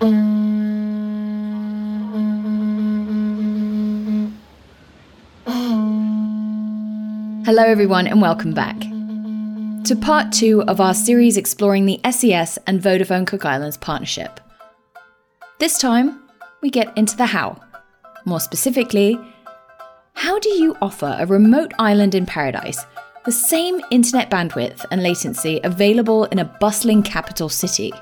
Hello, everyone, and welcome back to part two of our series exploring the SES and Vodafone Cook Islands partnership. This time, we get into the how. More specifically, how do you offer a remote island in paradise the same internet bandwidth and latency available in a bustling capital city?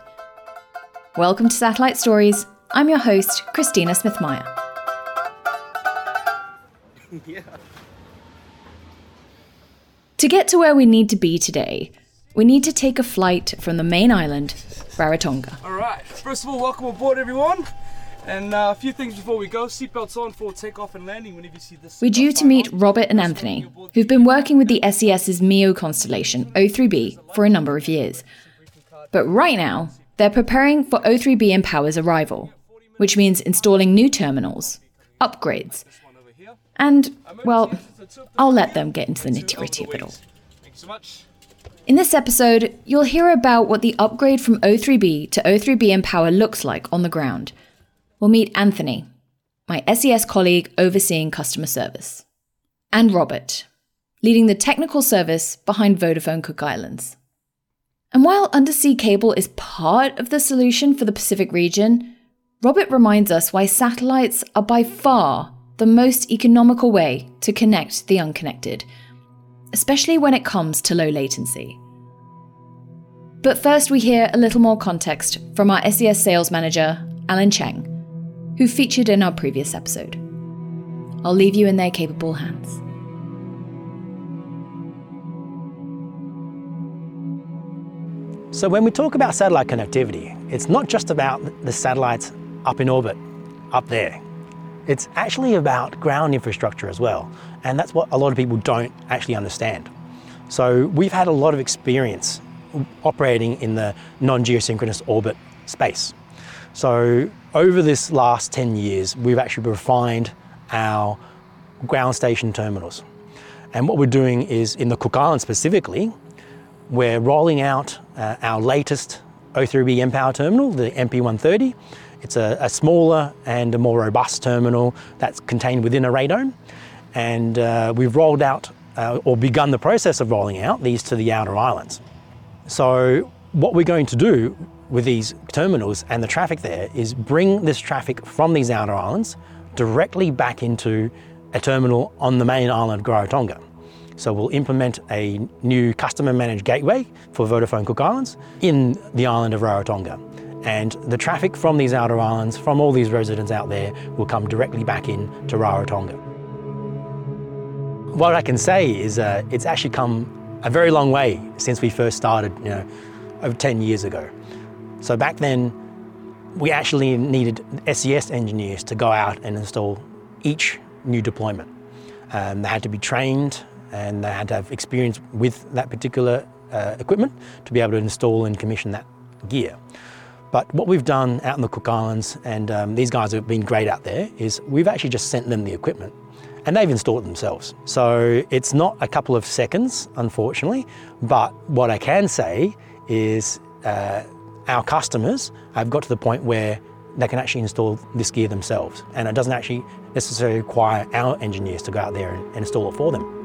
Welcome to Satellite Stories. I'm your host, Christina Smith Meyer. yeah. To get to where we need to be today, we need to take a flight from the main island, Rarotonga. All right. First of all, welcome aboard, everyone. And uh, a few things before we go. Seatbelts on for takeoff and landing whenever you see this. We're due to meet Robert and Anthony, who've been working with the SES's MEO constellation, O3b, for a number of years. But right now, they're preparing for O3b mPOWER's arrival, which means installing new terminals, upgrades, and, well, I'll let them get into the nitty gritty of it all. In this episode, you'll hear about what the upgrade from O3b to O3b mPOWER looks like on the ground. We'll meet Anthony, my SES colleague overseeing customer service, and Robert, leading the technical service behind Vodafone Cook Islands. And while undersea cable is part of the solution for the Pacific region, Robert reminds us why satellites are by far the most economical way to connect the unconnected, especially when it comes to low latency. But first, we hear a little more context from our SES sales manager, Alan Cheng, who featured in our previous episode. I'll leave you in their capable hands. So, when we talk about satellite connectivity, it's not just about the satellites up in orbit, up there. It's actually about ground infrastructure as well. And that's what a lot of people don't actually understand. So we've had a lot of experience operating in the non-geosynchronous orbit space. So over this last 10 years, we've actually refined our ground station terminals. And what we're doing is in the Cook Islands specifically, we're rolling out uh, our latest O3b mPOWER terminal, the MP130, it's a, a, smaller and a more robust terminal that's contained within a radome. And uh, we've rolled out uh, or begun the process of rolling out these to the outer islands. So what we're going to do with these terminals and the traffic there is bring this traffic from these outer islands directly back into a terminal on the main island of Rarotonga. So we'll implement a new customer managed gateway for Vodafone Cook Islands in the island of Rarotonga and the traffic from these outer islands, from all these residents out there, will come directly back in to Rarotonga. What I can say is uh, it's actually come a very long way since we first started, you know, over 10 years ago. So back then, we actually needed SES engineers to go out and install each new deployment. Um, they had to be trained and they had to have experience with that particular uh, equipment to be able to install and commission that gear. But what we've done out in the Cook Islands, and um, these guys have been great out there, is we've actually just sent them the equipment and they've installed it themselves. So it's not a couple of seconds, unfortunately, but what I can say is uh, our customers have got to the point where they can actually install this gear themselves and it doesn't actually necessarily require our engineers to go out there and, and install it for them.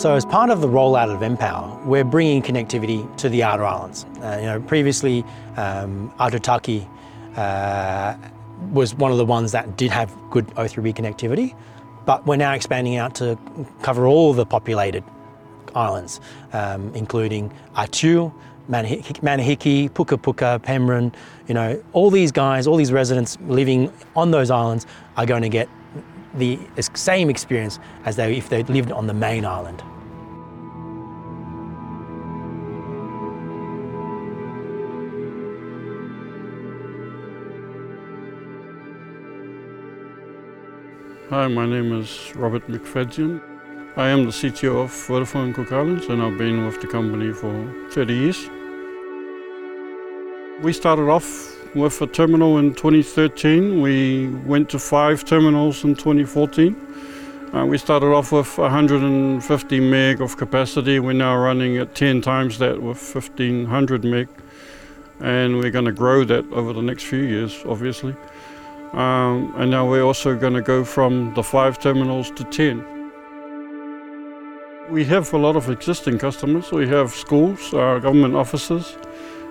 So as part of the rollout of mPOWER, we're bringing connectivity to the outer islands. Uh, you know, previously, um, uh, was one of the ones that did have good O3b connectivity, but we're now expanding out to cover all the populated islands, um, including Atiu, Manihiki, Puka Puka, Penrhyn, you know, all these guys, all these residents living on those islands are going to get the same experience as they if they lived on the main island. Hi, my name is Robert McFadzien. I am the CTO of Vodafone Cook Islands and I've been with the company for 30 years. We started off with a terminal in 2013. We went to five terminals in 2014. Uh, we started off with 150 meg of capacity. We're now running at 10 times that with 1500 meg. and we're going to grow that over the next few years, obviously. Um, and now we're also going to go from the five terminals to 10. We have a lot of existing customers. We have schools, uh, government offices,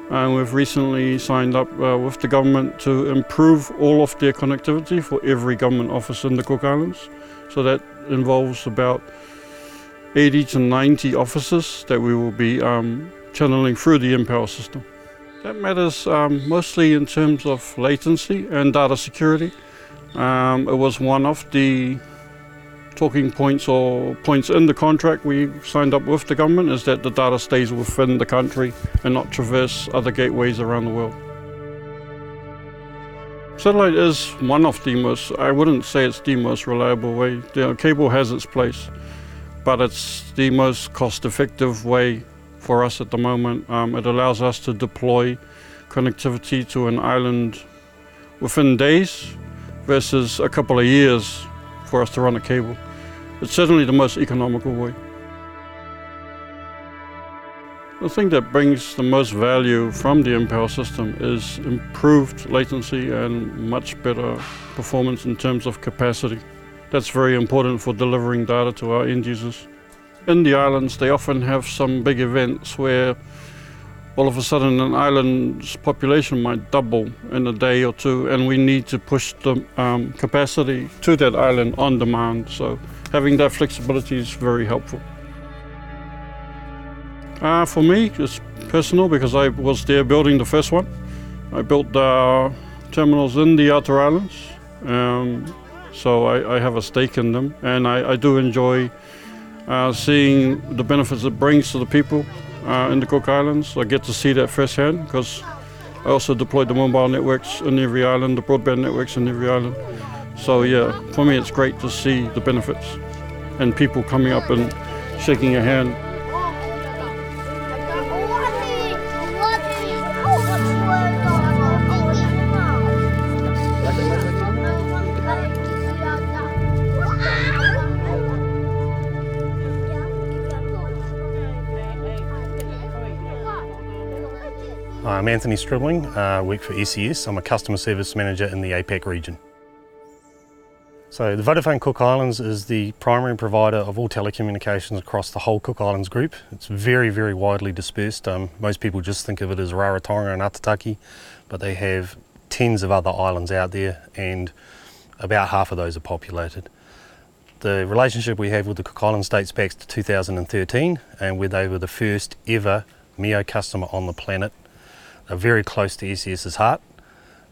and we've recently signed up uh, with the government to improve all of their connectivity for every government office in the Cook Islands. So that involves about 80 to 90 offices that we will be um, channeling through the mPower system. That matters um, mostly in terms of latency and data security. Um, it was one of the talking points or points in the contract we signed up with the government is that the data stays within the country and not traverse other gateways around the world. Satellite is one of the most, I wouldn't say it's the most reliable way. The cable has its place, but it's the most cost effective way for us at the moment. Um, it allows us to deploy connectivity to an island within days versus a couple of years for us to run a cable. It's certainly the most economical way. The thing that brings the most value from the mPower system is improved latency and much better performance in terms of capacity. That's very important for delivering data to our end users. In the islands, they often have some big events where all of a sudden an island's population might double in a day or two, and we need to push the um, capacity to that island on demand. So having that flexibility is very helpful. Uh, for me, it's personal because I was there building the first one. I built the terminals in the outer islands, um, so I, I, have a stake in them, and I, I do enjoy uh, seeing the benefits it brings to the people Uh, in the Cook Islands. I get to see that firsthand because I also deployed the mobile networks in every island, the broadband networks in every island. So yeah, for me it's great to see the benefits and people coming up and shaking your hand. I'm Anthony Stribling, uh, work for SES. I'm a customer service manager in the APAC region. So the Vodafone Cook Islands is the primary provider of all telecommunications across the whole Cook Islands group. It's very, very widely dispersed. Um, most people just think of it as Rarotonga and Aitutaki, but they have tens of other islands out there and about half of those are populated. The relationship we have with the Cook Islands dates back to 2013 and where they were the first ever MEO customer on the planet, are very close to SES's heart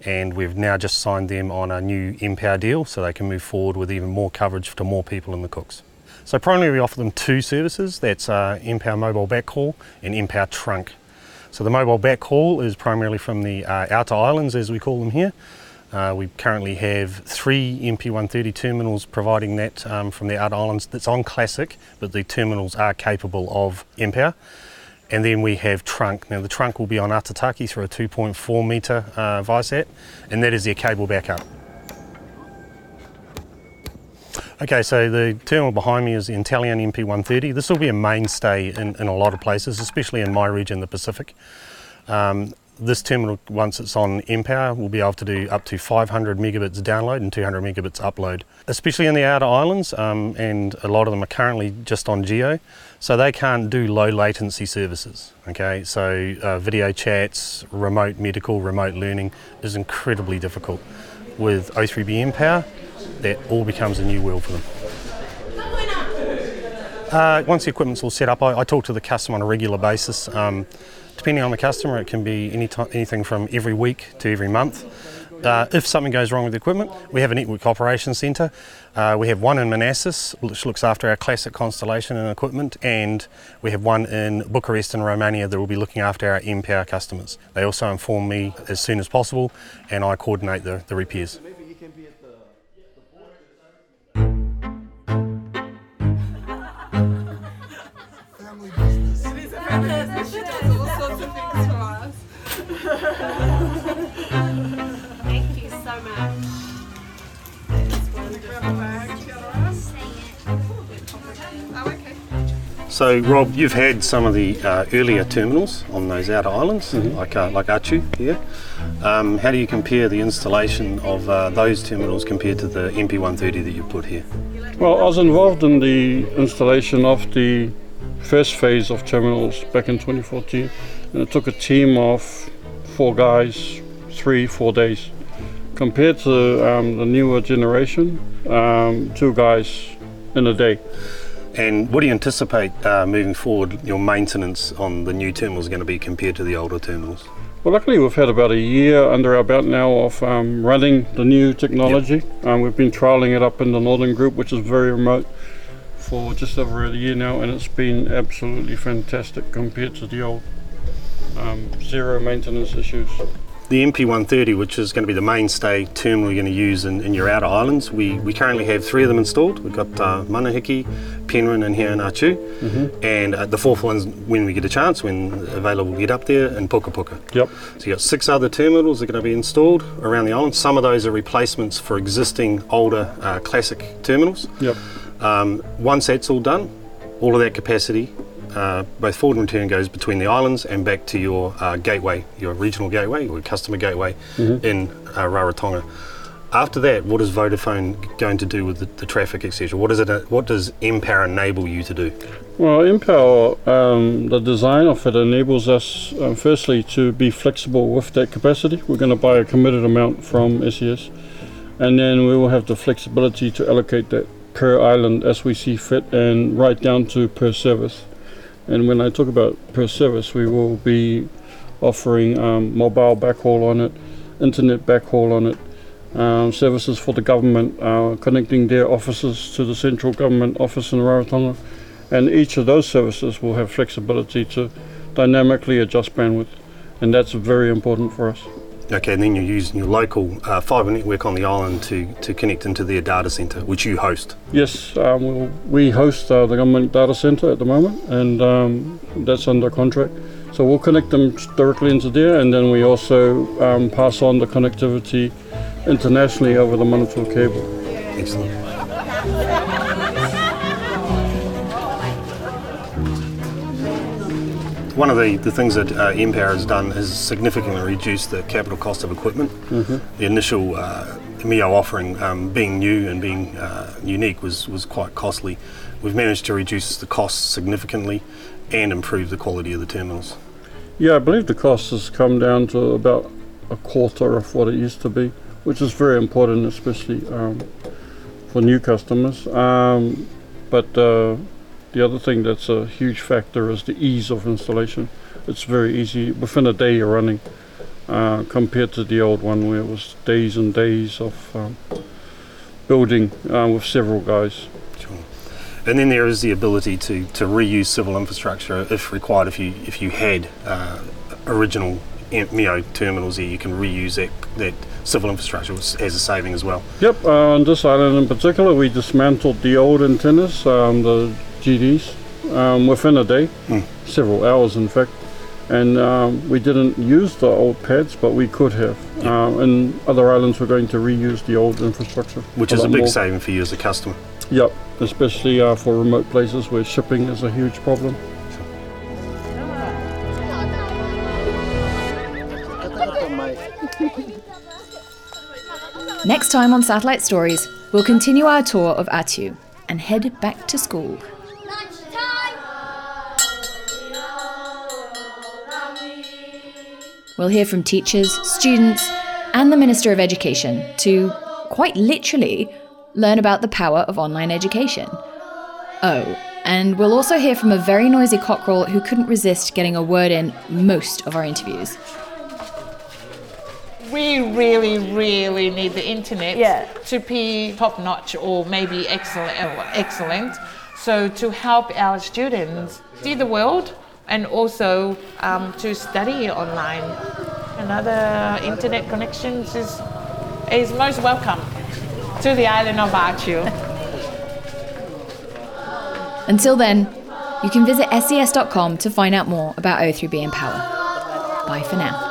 and we've now just signed them on a new mPower deal so they can move forward with even more coverage to more people in the Cooks. So primarily we offer them two services, that's uh, mPower Mobile Backhaul and mPower Trunk. So the mobile backhaul is primarily from the uh, outer islands as we call them here. Uh, we currently have three MP130 terminals providing that um, from the outer islands that's on Classic, but the terminals are capable of mPower. And then we have trunk. Now the trunk will be on Aitutaki through a 2.4 metre uh, Viasat, and that is their cable backup. Okay, so the terminal behind me is the Intellian MP130. This will be a mainstay in, in a lot of places, especially in my region, the Pacific. Um, this terminal, once it's on mPower, will be able to do up to 500 megabits download and 200 megabits upload, especially in the outer islands, um, and a lot of them are currently just on Geo, so they can't do low latency services. Okay, so uh, video chats, remote medical, remote learning is incredibly difficult. With O3b mPower, that all becomes a new world for them. Uh, once the equipment's all set up, I, I, talk to the customer on a regular basis. Um, Depending on the customer, it can be any anything from every week to every month. Uh, if something goes wrong with the equipment, we have a network operations centre. Uh, we have one in Manassas, which looks after our classic constellation and equipment, and we have one in Bucharest in Romania that will be looking after our mPower customers. They also inform me as soon as possible, and I coordinate the, the repairs. So, Rob, you've had some of the uh, earlier terminals on those outer islands, mm-hmm. like uh, like Atiu here. Um, how do you compare the installation of uh, those terminals compared to the MP130 that you put here? Well, I was involved in the installation of the first phase of terminals back in 2014, and it took a team of four guys, three, four days. Compared to um, the newer generation, um, two guys in a day. And what do you anticipate uh, moving forward? Your maintenance on the new terminals is going to be compared to the older terminals. Well, luckily we've had about a year under our belt now of um, running the new technology. Um, we've been trialing it up in the Northern Group, which is very remote, for just over a year now, and it's been absolutely fantastic compared to the old. Um, zero maintenance issues. The MP130, which is going to be the mainstay terminal you're going to use in, in your outer islands, we, we currently have three of them installed. We've got uh, Manihiki, Penrhyn, and here in Atiu. And uh, the fourth one's when we get a chance, when available, get up there in Puka Puka. Yep. So you've got six other terminals that are going to be installed around the island. Some of those are replacements for existing older uh, classic terminals. Yep. Um, once that's all done, all of that capacity, uh, both forward and return, goes between the islands and back to your uh, gateway, your regional gateway, or customer gateway in uh, Rarotonga. After that, what is Vodafone going to do with the, the traffic, etc.? What is it? What does mPower enable you to do? Well, mPower, um, the design of it enables us, um, firstly, to be flexible with that capacity. We're going to buy a committed amount from SES, and then we will have the flexibility to allocate that per island as we see fit and right down to per service. And when I talk about per service, we will be offering um, mobile backhaul on it, internet backhaul on it, um, services for the government, uh, connecting their offices to the central government office in Rarotonga and each of those services will have flexibility to dynamically adjust bandwidth, and that's very important for us. Okay, and then you're using your local uh, fibre network on the island to, to connect into their data centre, which you host. Yes, um, we'll, we host uh, the government data center at the moment, and um, that's under contract. So we'll connect them directly into there, and then we also um, pass on the connectivity internationally over the Manatua cable. Excellent. One of the, the things that uh, mPower has done is significantly reduced the capital cost of equipment. The initial uh, MEO offering, um, being new and being uh, unique, was, was quite costly. We've managed to reduce the costs significantly and improve the quality of the terminals. Yeah, I believe the cost has come down to about a quarter of what it used to be, which is very important, especially um, for new customers. Um, but uh, the other thing that's a huge factor is the ease of installation. It's very easy. Within a day, you're running, uh, compared to the old one where it was days and days of um, building uh, with several guys. Sure. And then there is the ability to, to reuse civil infrastructure if required. If you if you had uh, original MEO terminals there, you can reuse that that civil infrastructure as a saving as well. Yep, uh, on this island in particular, we dismantled the old antennas, um, the GDs, um, within a day, several hours in fact. And um, we didn't use the old pads, but we could have. Um, and other islands, we're going to reuse the old infrastructure. Which is a big more. saving for you as a customer. Yep, especially uh, for remote places where shipping is a huge problem. Next time on Satellite Stories, we'll continue our tour of Atiu and head back to school. We'll hear from teachers, students, and the Minister of Education to, quite literally, learn about the power of online education. Oh, and we'll also hear from a very noisy cockerel who couldn't resist getting a word in most of our interviews. we really, really need the internet Yeah. to be top notch or maybe excellent. Excellent. So to help our students see the world and also um, to study online. Another internet connections is is most welcome to the island of Atiu. Until then, you can visit ses.com to find out more about O3b mPOWER. Bye for now.